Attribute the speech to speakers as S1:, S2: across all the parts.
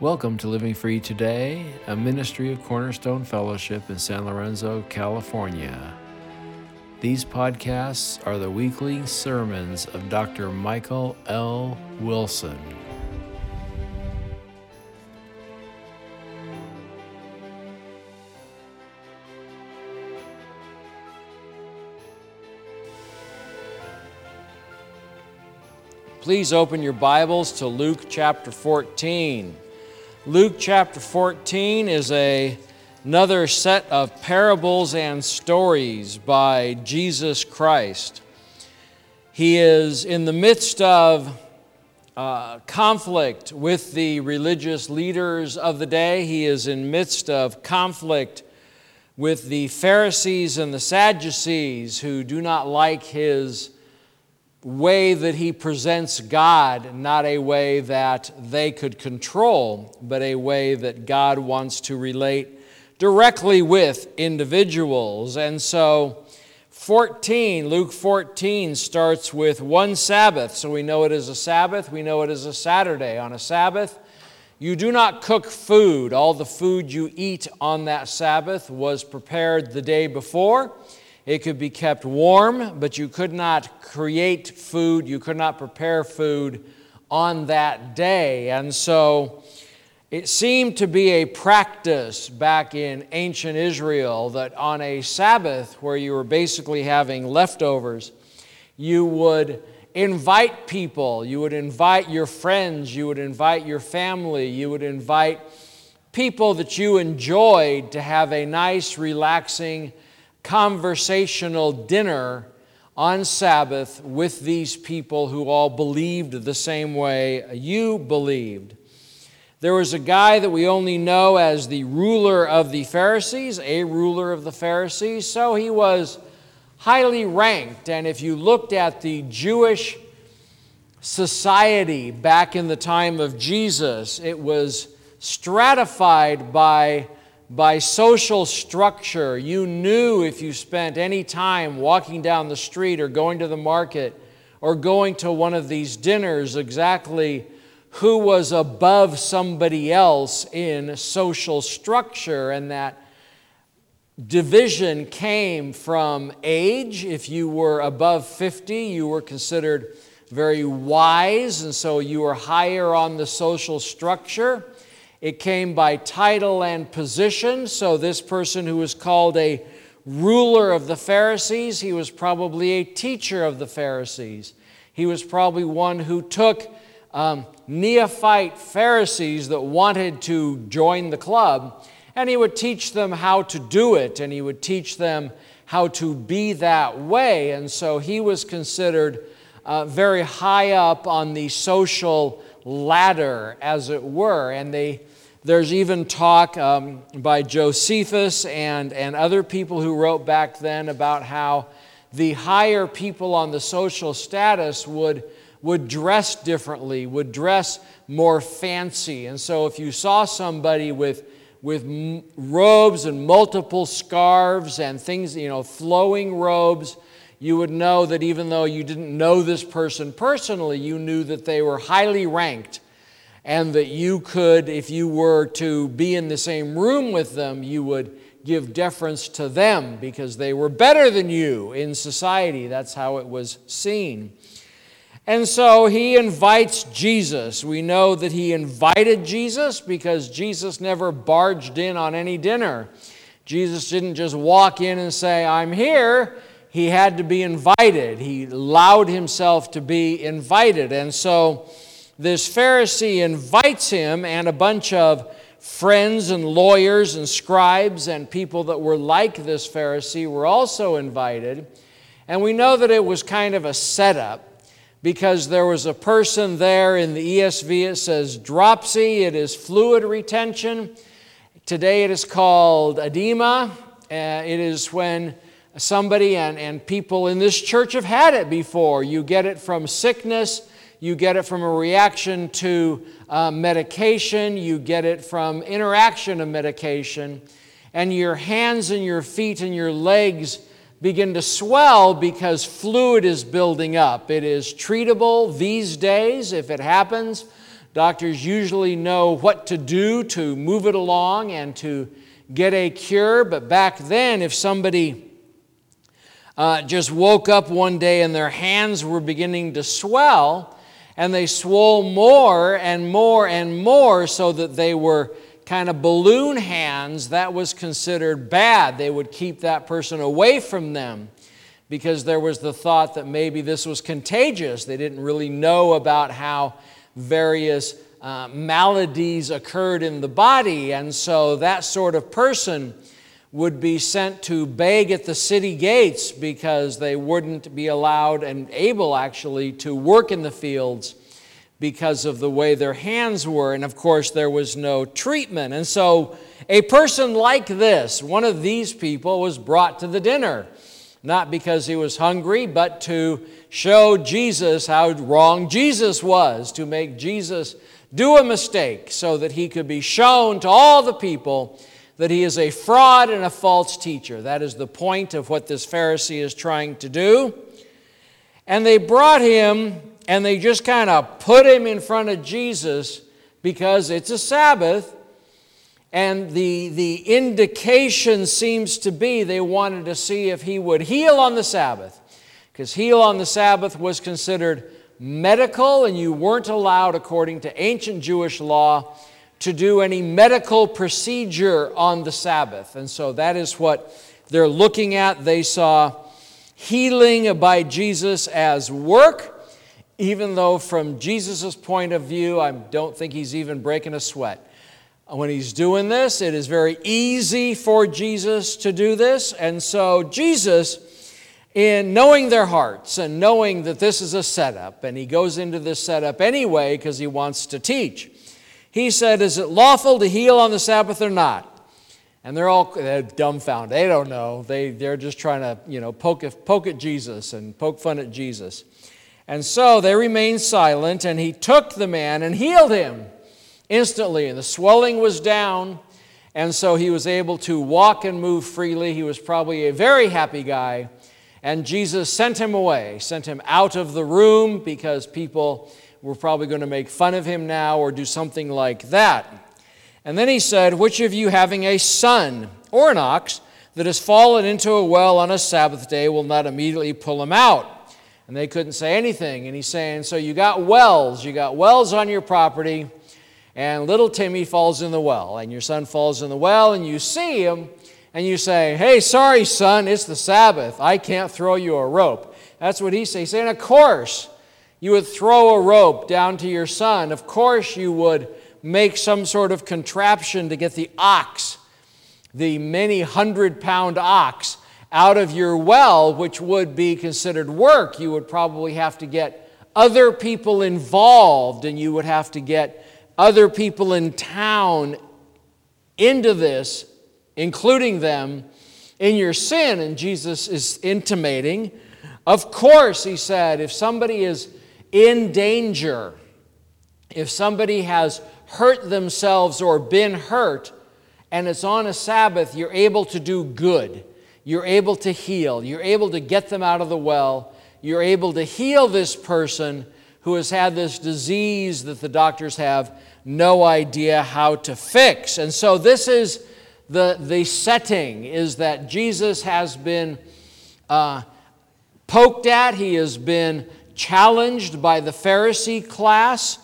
S1: Welcome to Living Free Today, a ministry of Cornerstone Fellowship in San Lorenzo, California. These podcasts are the weekly sermons of Dr. Michael L. Wilson. Please open your Bibles to Luke chapter 14. Luke chapter 14 is a, another set of parables and stories by Jesus Christ. He is in the midst of uh, conflict with the religious leaders of the day. He is in midst of conflict with the Pharisees and the Sadducees who do not like his way that he presents God, not a way that they could control, but a way that God wants to relate directly with individuals. And so, 14, Luke 14 starts with one Sabbath. So we know it is a Sabbath, we know it is a Saturday. On a Sabbath, you do not cook food. All the food you eat on that Sabbath was prepared the day before. It could be kept warm, but you could not create food, you could not prepare food on that day. And so it seemed to be a practice back in ancient Israel that on a Sabbath, where you were basically having leftovers, you would invite people, you would invite your friends, you would invite your family, you would invite people that you enjoyed to have a nice, relaxing, conversational dinner on Sabbath with these people who all believed the same way you believed. There was a guy that we only know as the ruler of the Pharisees, a ruler of the Pharisees, so he was highly ranked. And if you looked at the Jewish society back in the time of Jesus, it was stratified by by social structure. You knew if you spent any time walking down the street or going to the market or going to one of these dinners exactly who was above somebody else in social structure, and that division came from age. If you were above 50, you were considered very wise, and so you were higher on the social structure. It came by title and position. So, this person who was called a ruler of the Pharisees, he was probably a teacher of the Pharisees. He was probably one who took um, neophyte Pharisees that wanted to join the club, and he would teach them how to do it, and he would teach them how to be that way. And so he was considered uh, very high up on the social ladder, as it were. And they, there's even talk um, by Josephus and, and other people who wrote back then about how the higher people on the social status would, would dress differently, would dress more fancy. And so if you saw somebody with, with robes and multiple scarves and things, you know, flowing robes, you would know that even though you didn't know this person personally, you knew that they were highly ranked and that you could, if you were to be in the same room with them, you would give deference to them because they were better than you in society. That's how it was seen. And so he invites Jesus. We know that he invited Jesus because Jesus never barged in on any dinner. Jesus didn't just walk in and say, I'm here he had to be invited. He allowed himself to be invited. And so this Pharisee invites him and a bunch of friends and lawyers and scribes and people that were like this Pharisee were also invited. And we know that it was kind of a setup because there was a person there in the ESV, it says dropsy, it is fluid retention. Today it is called edema. Uh, it is when somebody, and, and people in this church have had it before. You get it from sickness, you get it from a reaction to uh, medication, you get it from interaction of medication, and your hands and your feet and your legs begin to swell because fluid is building up. It is treatable these days if it happens. Doctors usually know what to do to move it along and to get a cure, but back then, if somebody uh, just woke up one day and their hands were beginning to swell, and they swole more and more and more so that they were kind of balloon hands, that was considered bad. They would keep that person away from them because there was the thought that maybe this was contagious. They didn't really know about how various uh, maladies occurred in the body, and so that sort of person would be sent to beg at the city gates because they wouldn't be allowed and able actually to work in the fields because of the way their hands were. And of course, there was no treatment. And so, a person like this, one of these people, was brought to the dinner, not because he was hungry, but to show Jesus how wrong Jesus was, to make Jesus do a mistake so that he could be shown to all the people that he is a fraud and a false teacher. That is the point of what this Pharisee is trying to do. And they brought him and they just kind of put him in front of Jesus because it's a Sabbath. And the, the indication seems to be they wanted to see if he would heal on the Sabbath. Because heal on the Sabbath was considered medical, and you weren't allowed, according to ancient Jewish law, to do any medical procedure on the Sabbath. And so that is what they're looking at. They saw healing by Jesus as work even though from Jesus' point of view, I don't think he's even breaking a sweat. When he's doing this, it is very easy for Jesus to do this. And so, Jesus, in knowing their hearts and knowing that this is a setup, and he goes into this setup anyway because he wants to teach, he said, Is it lawful to heal on the Sabbath or not? And they're all they're dumbfounded. They don't know. They, they're just trying to, you know, poke, poke at Jesus and poke fun at Jesus. And so they remained silent, and he took the man and healed him instantly. And the swelling was down, and so he was able to walk and move freely. He was probably a very happy guy. And Jesus sent him away, sent him out of the room because people were probably going to make fun of him now or do something like that. And then he said, Which of you having a son or an ox that has fallen into a well on a Sabbath day will not immediately pull him out? and they couldn't say anything. And he's saying, So you got wells, you got wells on your property, and little Timmy falls in the well, and your son falls in the well, and you see him, and you say, Hey, sorry, son, it's the Sabbath. I can't throw you a rope. That's what he's saying. He's saying, Of course, you would throw a rope down to your son. Of course, you would make some sort of contraption to get the ox, the many hundred pound ox, out of your well, which would be considered work, you would probably have to get other people involved and you would have to get other people in town into this, including them in your sin. And Jesus is intimating, of course, he said, if somebody is in danger, if somebody has hurt themselves or been hurt, and it's on a Sabbath, you're able to do good you're able to heal. You're able to get them out of the well. You're able to heal this person who has had this disease that the doctors have no idea how to fix. And so this is the, the setting is that Jesus has been uh, poked at, he has been challenged by the Pharisee class,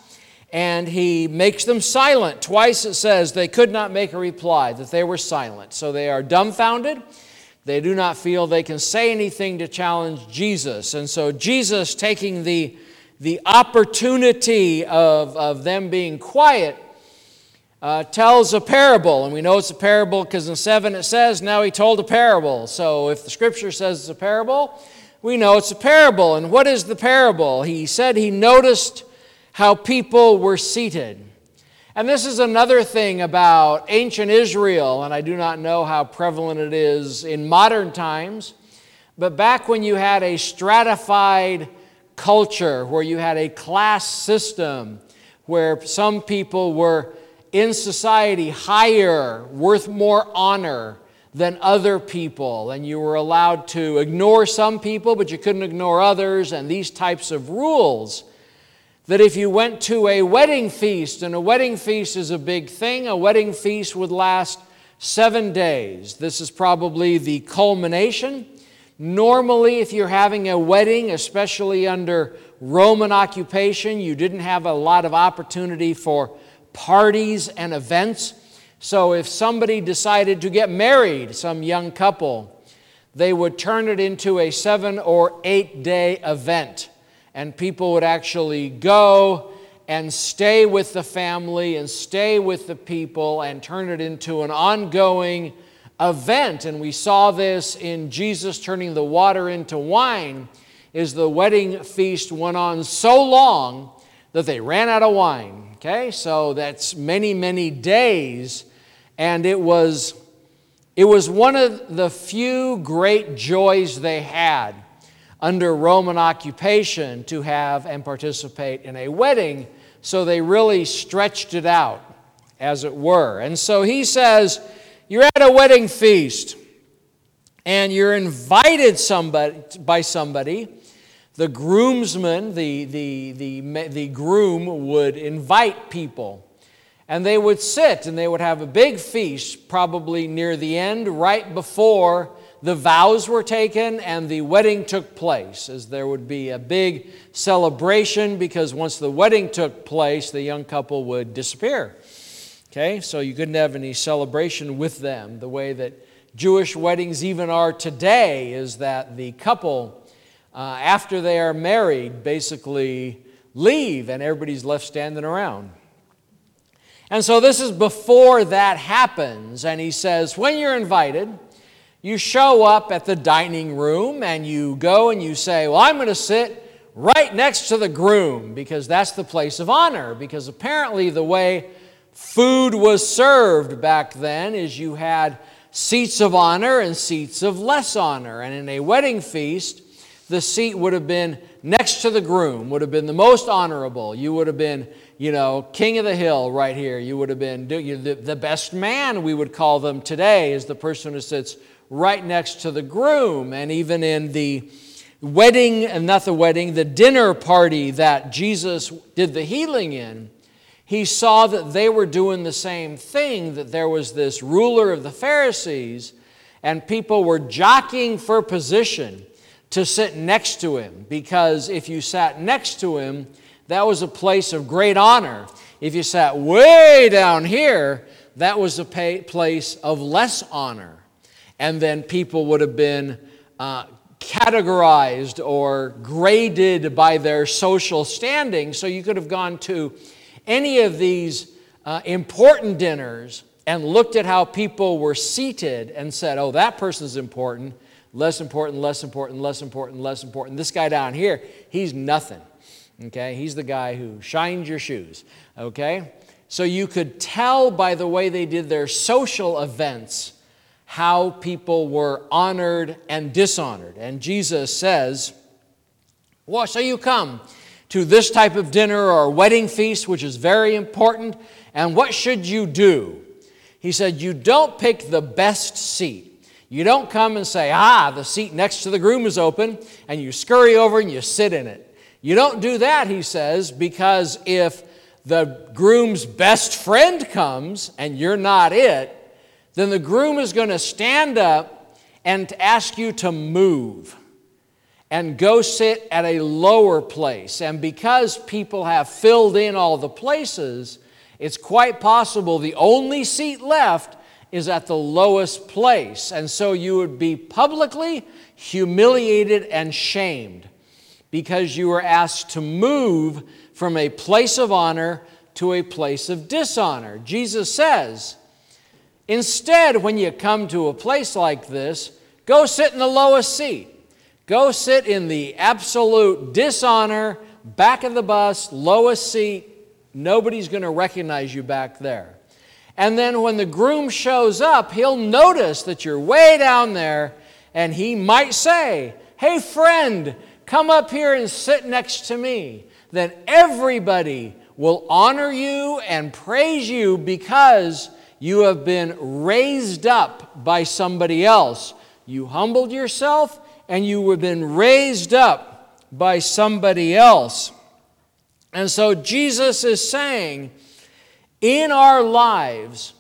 S1: and he makes them silent. Twice it says they could not make a reply, that they were silent. So they are dumbfounded. They do not feel they can say anything to challenge Jesus. And so, Jesus taking the, the opportunity of, of them being quiet uh, tells a parable. And we know it's a parable because in 7 it says, Now he told a parable. So, if the scripture says it's a parable, we know it's a parable. And what is the parable? He said he noticed how people were seated. And this is another thing about ancient Israel, and I do not know how prevalent it is in modern times, but back when you had a stratified culture, where you had a class system, where some people were in society higher, worth more honor than other people, and you were allowed to ignore some people, but you couldn't ignore others, and these types of rules that if you went to a wedding feast, and a wedding feast is a big thing, a wedding feast would last seven days. This is probably the culmination. Normally, if you're having a wedding, especially under Roman occupation, you didn't have a lot of opportunity for parties and events. So, if somebody decided to get married, some young couple, they would turn it into a seven or eight day event and people would actually go and stay with the family and stay with the people and turn it into an ongoing event. And we saw this in Jesus turning the water into wine, is the wedding feast went on so long that they ran out of wine. Okay, so that's many, many days, and it was it was one of the few great joys they had under Roman occupation to have and participate in a wedding, so they really stretched it out, as it were. And so he says, You're at a wedding feast, and you're invited somebody, by somebody. The groomsman, the, the, the, the groom, would invite people. And they would sit and they would have a big feast, probably near the end, right before the vows were taken and the wedding took place, as there would be a big celebration because once the wedding took place, the young couple would disappear. Okay, so you couldn't have any celebration with them. The way that Jewish weddings even are today is that the couple, uh, after they are married, basically leave and everybody's left standing around. And so this is before that happens. And he says, when you're invited, you show up at the dining room and you go and you say, Well, I'm going to sit right next to the groom because that's the place of honor. Because apparently, the way food was served back then is you had seats of honor and seats of less honor. And in a wedding feast, the seat would have been next to the groom, would have been the most honorable. You would have been, you know, king of the hill right here. You would have been the best man, we would call them today, is the person who sits right next to the groom. And even in the wedding, and not the wedding, the dinner party that Jesus did the healing in, he saw that they were doing the same thing, that there was this ruler of the Pharisees, and people were jockeying for position to sit next to him, because if you sat next to him, that was a place of great honor. If you sat way down here, that was a place of less honor and then people would have been uh, categorized or graded by their social standing. So you could have gone to any of these uh, important dinners and looked at how people were seated and said, oh, that person's important, less important, less important, less important, less important. This guy down here, he's nothing. Okay, he's the guy who shines your shoes. Okay, so you could tell by the way they did their social events how people were honored and dishonored. And Jesus says, Well, so you come to this type of dinner or wedding feast, which is very important, and what should you do? He said, You don't pick the best seat. You don't come and say, Ah, the seat next to the groom is open, and you scurry over and you sit in it. You don't do that, he says, because if the groom's best friend comes and you're not it, then the groom is going to stand up and ask you to move and go sit at a lower place. And because people have filled in all the places, it's quite possible the only seat left is at the lowest place. And so you would be publicly humiliated and shamed because you were asked to move from a place of honor to a place of dishonor. Jesus says, Instead, when you come to a place like this, go sit in the lowest seat. Go sit in the absolute dishonor, back of the bus, lowest seat. Nobody's going to recognize you back there. And then when the groom shows up, he'll notice that you're way down there, and he might say, Hey, friend, come up here and sit next to me. Then everybody will honor you and praise you because you have been raised up by somebody else. You humbled yourself and you have been raised up by somebody else. And so Jesus is saying, in our lives,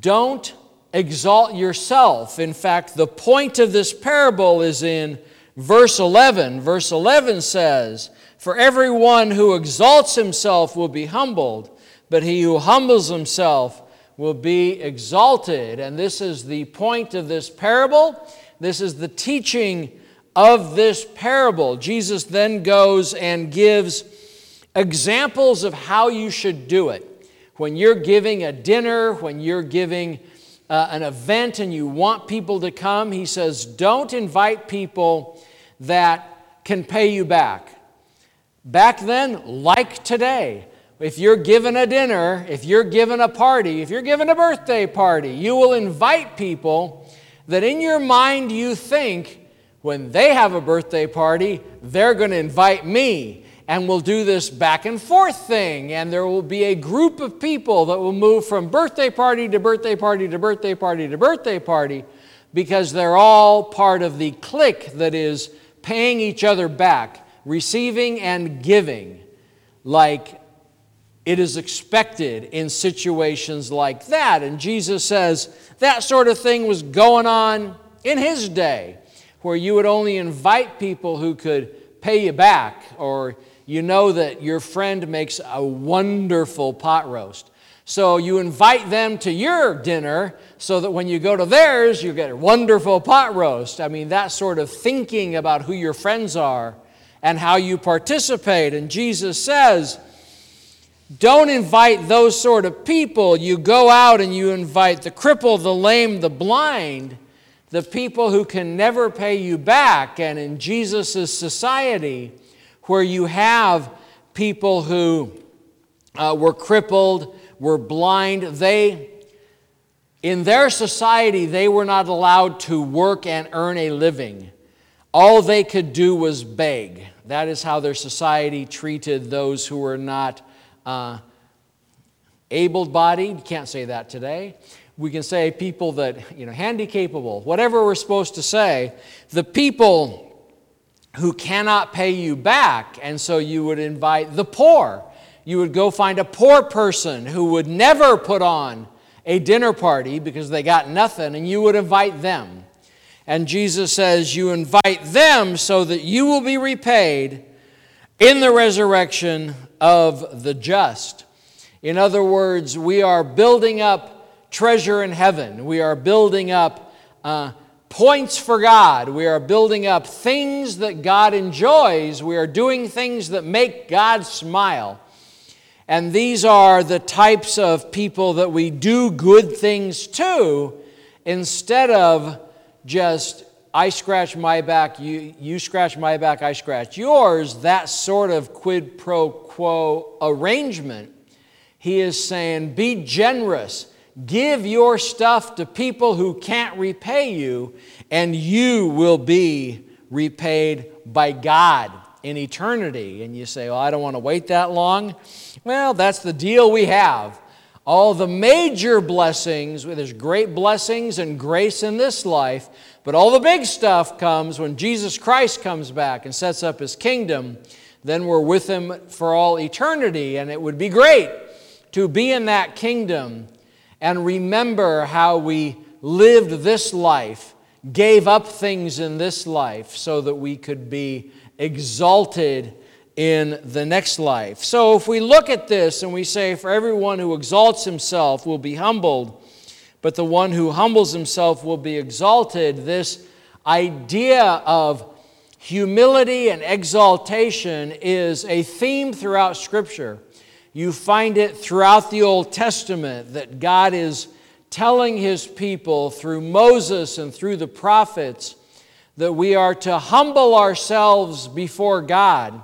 S1: don't exalt yourself. In fact, the point of this parable is in verse 11. Verse 11 says, For everyone who exalts himself will be humbled, but he who humbles himself will be exalted. And this is the point of this parable. This is the teaching of this parable. Jesus then goes and gives examples of how you should do it. When you're giving a dinner, when you're giving uh, an event and you want people to come, he says, don't invite people that can pay you back. Back then, like today, if you're given a dinner, if you're given a party, if you're given a birthday party, you will invite people that in your mind you think when they have a birthday party, they're going to invite me. And we'll do this back and forth thing. And there will be a group of people that will move from birthday party to birthday party to birthday party to birthday party because they're all part of the clique that is paying each other back, receiving and giving like it is expected in situations like that. And Jesus says that sort of thing was going on in his day where you would only invite people who could pay you back, or you know that your friend makes a wonderful pot roast. So you invite them to your dinner so that when you go to theirs, you get a wonderful pot roast. I mean, that sort of thinking about who your friends are and how you participate. And Jesus says, don't invite those sort of people. You go out and you invite the crippled, the lame, the blind the people who can never pay you back. And in Jesus' society, where you have people who uh, were crippled, were blind, they, in their society, they were not allowed to work and earn a living. All they could do was beg. That is how their society treated those who were not uh, able bodied. Can't say that today we can say people that, you know, handy capable, whatever we're supposed to say, the people who cannot pay you back. And so you would invite the poor. You would go find a poor person who would never put on a dinner party because they got nothing, and you would invite them. And Jesus says, You invite them so that you will be repaid in the resurrection of the just. In other words, we are building up treasure in heaven. We are building up uh, points for God. We are building up things that God enjoys. We are doing things that make God smile. And these are the types of people that we do good things to instead of just, I scratch my back, you, you scratch my back, I scratch yours, that sort of quid pro quo arrangement. He is saying, be generous Give your stuff to people who can't repay you, and you will be repaid by God in eternity. And you say, Well, I don't want to wait that long. Well, that's the deal we have. All the major blessings, there's great blessings and grace in this life, but all the big stuff comes when Jesus Christ comes back and sets up his kingdom. Then we're with him for all eternity, and it would be great to be in that kingdom and remember how we lived this life, gave up things in this life so that we could be exalted in the next life. So if we look at this and we say, For everyone who exalts himself will be humbled, but the one who humbles himself will be exalted, this idea of humility and exaltation is a theme throughout Scripture. You find it throughout the Old Testament that God is telling his people through Moses and through the prophets that we are to humble ourselves before God,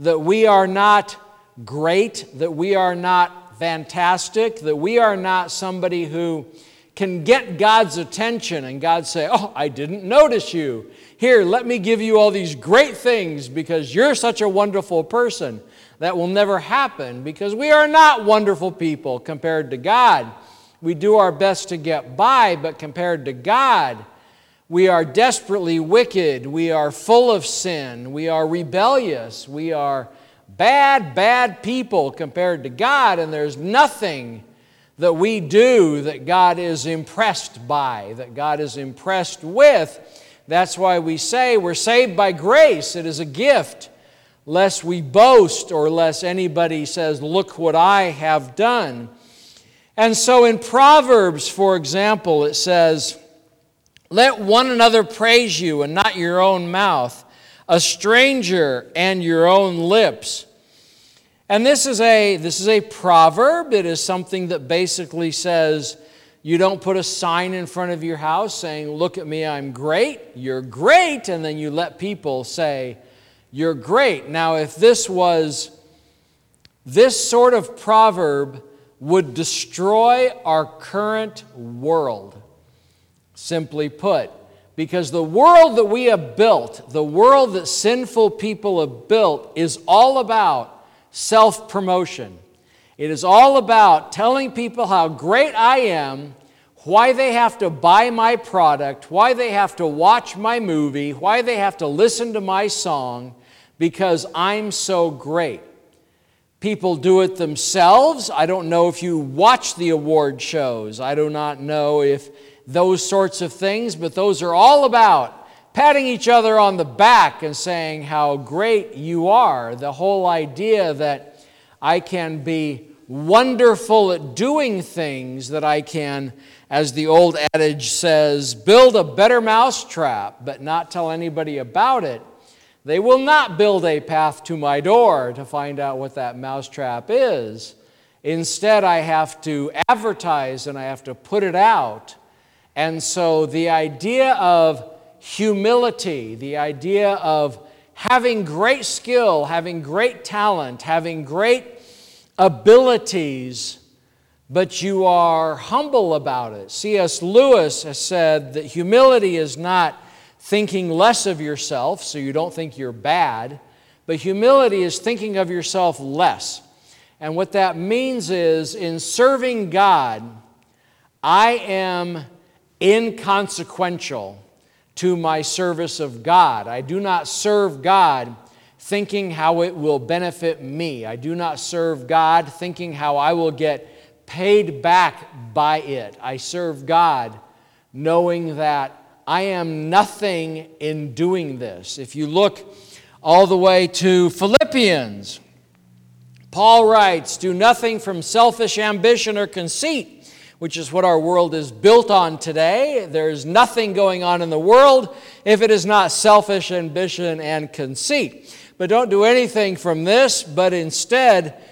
S1: that we are not great, that we are not fantastic, that we are not somebody who can get God's attention and God say, Oh, I didn't notice you. Here, let me give you all these great things because you're such a wonderful person. That will never happen because we are not wonderful people compared to God. We do our best to get by, but compared to God, we are desperately wicked. We are full of sin. We are rebellious. We are bad, bad people compared to God, and there's nothing that we do that God is impressed by, that God is impressed with. That's why we say we're saved by grace. It is a gift, lest we boast or lest anybody says, Look what I have done. And so in Proverbs, for example, it says, Let one another praise you and not your own mouth, a stranger and your own lips. And this is a this is a proverb. It is something that basically says you don't put a sign in front of your house saying, "Look at me, I'm great." You're great, and then you let people say, "You're great." Now, if this was this sort of proverb would destroy our current world. Simply put, because the world that we have built, the world that sinful people have built, is all about self promotion. It is all about telling people how great I am, why they have to buy my product, why they have to watch my movie, why they have to listen to my song, because I'm so great. People do it themselves. I don't know if you watch the award shows. I do not know if those sorts of things, but those are all about patting each other on the back and saying how great you are. The whole idea that I can be wonderful at doing things, that I can, as the old adage says, build a better mousetrap, but not tell anybody about it. They will not build a path to my door to find out what that mousetrap is. Instead, I have to advertise and I have to put it out. And so the idea of humility, the idea of having great skill, having great talent, having great abilities, but you are humble about it. C.S. Lewis has said that humility is not thinking less of yourself so you don't think you're bad, but humility is thinking of yourself less. And what that means is in serving God, I am inconsequential to my service of God. I do not serve God thinking how it will benefit me. I do not serve God thinking how I will get paid back by it. I serve God knowing that I am nothing in doing this. If you look all the way to Philippians, Paul writes, Do nothing from selfish ambition or conceit, which is what our world is built on today. There's nothing going on in the world if it is not selfish ambition and conceit. But don't do anything from this, but instead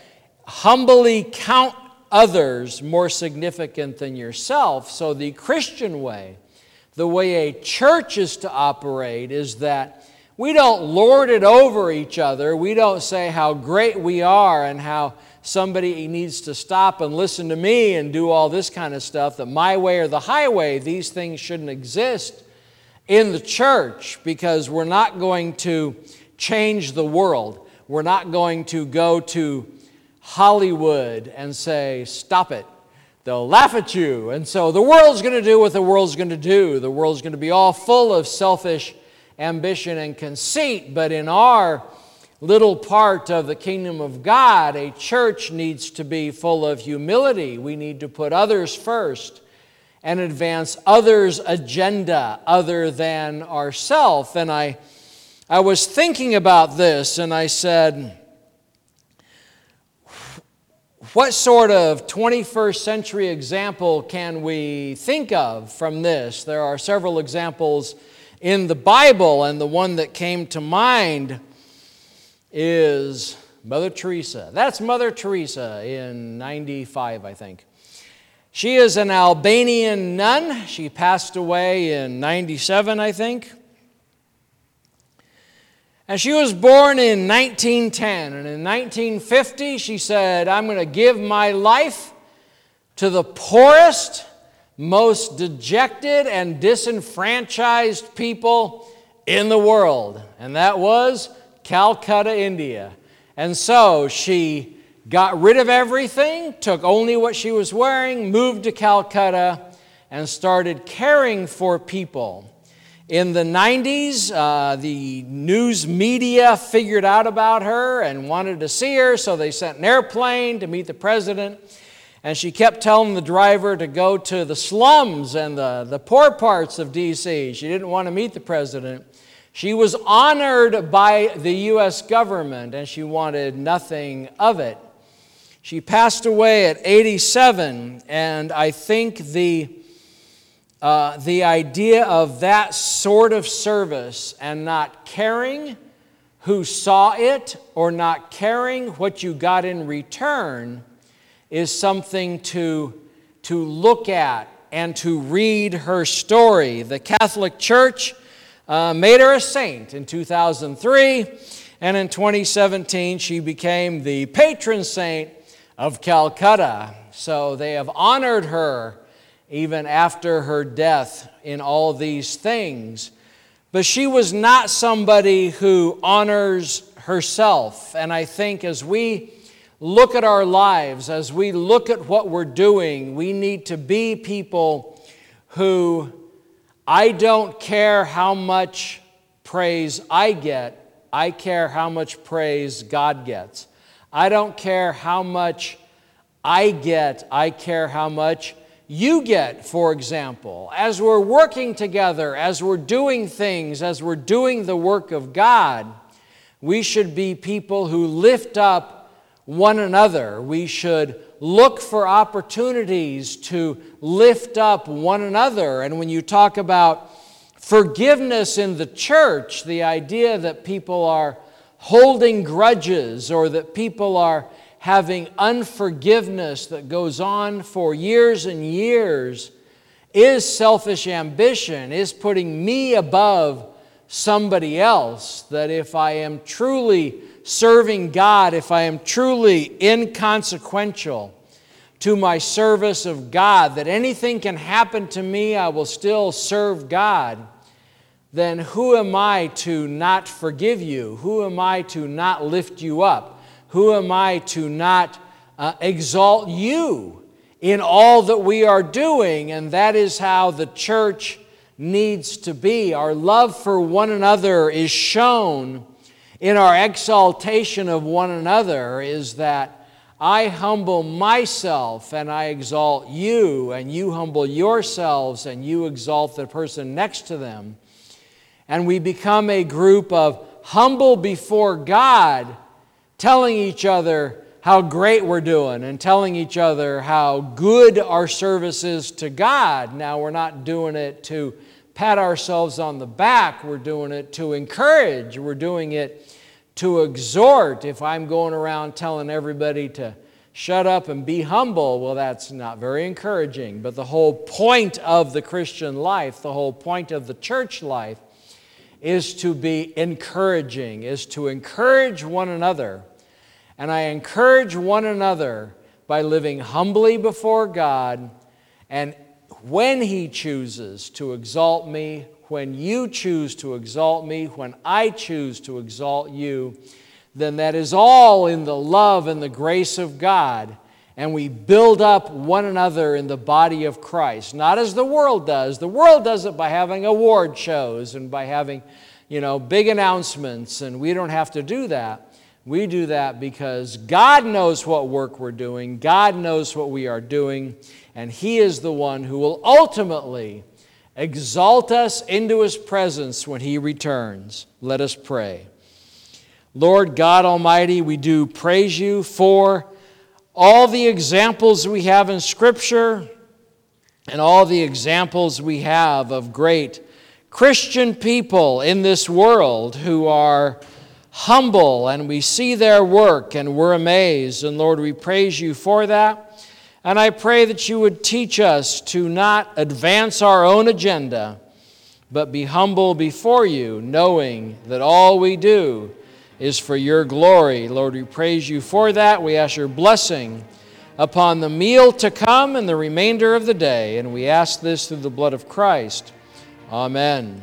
S1: humbly count others more significant than yourself. So the Christian way the way a church is to operate is that we don't lord it over each other. We don't say how great we are and how somebody needs to stop and listen to me and do all this kind of stuff, that my way or the highway, these things shouldn't exist in the church because we're not going to change the world. We're not going to go to Hollywood and say, stop it they'll laugh at you. And so the world's going to do what the world's going to do. The world's going to be all full of selfish ambition and conceit. But in our little part of the kingdom of God, a church needs to be full of humility. We need to put others first and advance others' agenda other than ourself. And I, I was thinking about this and I said, what sort of 21st century example can we think of from this? There are several examples in the Bible, and the one that came to mind is Mother Teresa. That's Mother Teresa in 95, I think. She is an Albanian nun. She passed away in 97, I think. And she was born in 1910. And in 1950, she said, I'm going to give my life to the poorest, most dejected, and disenfranchised people in the world. And that was Calcutta, India. And so she got rid of everything, took only what she was wearing, moved to Calcutta, and started caring for people In the 90s, uh, the news media figured out about her and wanted to see her, so they sent an airplane to meet the president. And she kept telling the driver to go to the slums and the, the poor parts of D.C. She didn't want to meet the president. She was honored by the U.S. government and she wanted nothing of it. She passed away at 87, and I think the uh, the idea of that sort of service and not caring who saw it or not caring what you got in return is something to, to look at and to read her story. The Catholic Church uh, made her a saint in 2003, and in 2017 she became the patron saint of Calcutta. So they have honored her even after her death in all these things. But she was not somebody who honors herself. And I think as we look at our lives, as we look at what we're doing, we need to be people who I don't care how much praise I get, I care how much praise God gets. I don't care how much I get, I care how much you get, for example, as we're working together, as we're doing things, as we're doing the work of God, we should be people who lift up one another. We should look for opportunities to lift up one another. And when you talk about forgiveness in the church, the idea that people are holding grudges or that people are having unforgiveness that goes on for years and years is selfish ambition, is putting me above somebody else. That if I am truly serving God, if I am truly inconsequential to my service of God, that anything can happen to me, I will still serve God, then who am I to not forgive you? Who am I to not lift you up? Who am I to not uh, exalt you in all that we are doing? And that is how the church needs to be. Our love for one another is shown in our exaltation of one another, is that I humble myself and I exalt you, and you humble yourselves and you exalt the person next to them. And we become a group of humble before God telling each other how great we're doing and telling each other how good our service is to God. Now, we're not doing it to pat ourselves on the back, we're doing it to encourage, we're doing it to exhort. If I'm going around telling everybody to shut up and be humble, well, that's not very encouraging. But the whole point of the Christian life, the whole point of the church life, is to be encouraging, is to encourage one another and I encourage one another by living humbly before God. And when He chooses to exalt me, when you choose to exalt me, when I choose to exalt you, then that is all in the love and the grace of God. And we build up one another in the body of Christ, not as the world does. The world does it by having award shows and by having, you know, big announcements, and we don't have to do that. We do that because God knows what work we're doing, God knows what we are doing, and He is the one who will ultimately exalt us into His presence when He returns. Let us pray. Lord God Almighty, we do praise you for all the examples we have in Scripture and all the examples we have of great Christian people in this world who are humble and we see their work and we're amazed. And Lord, we praise you for that. And I pray that you would teach us to not advance our own agenda, but be humble before you, knowing that all we do is for your glory. Lord, we praise you for that. We ask your blessing upon the meal to come and the remainder of the day. And we ask this through the blood of Christ. Amen.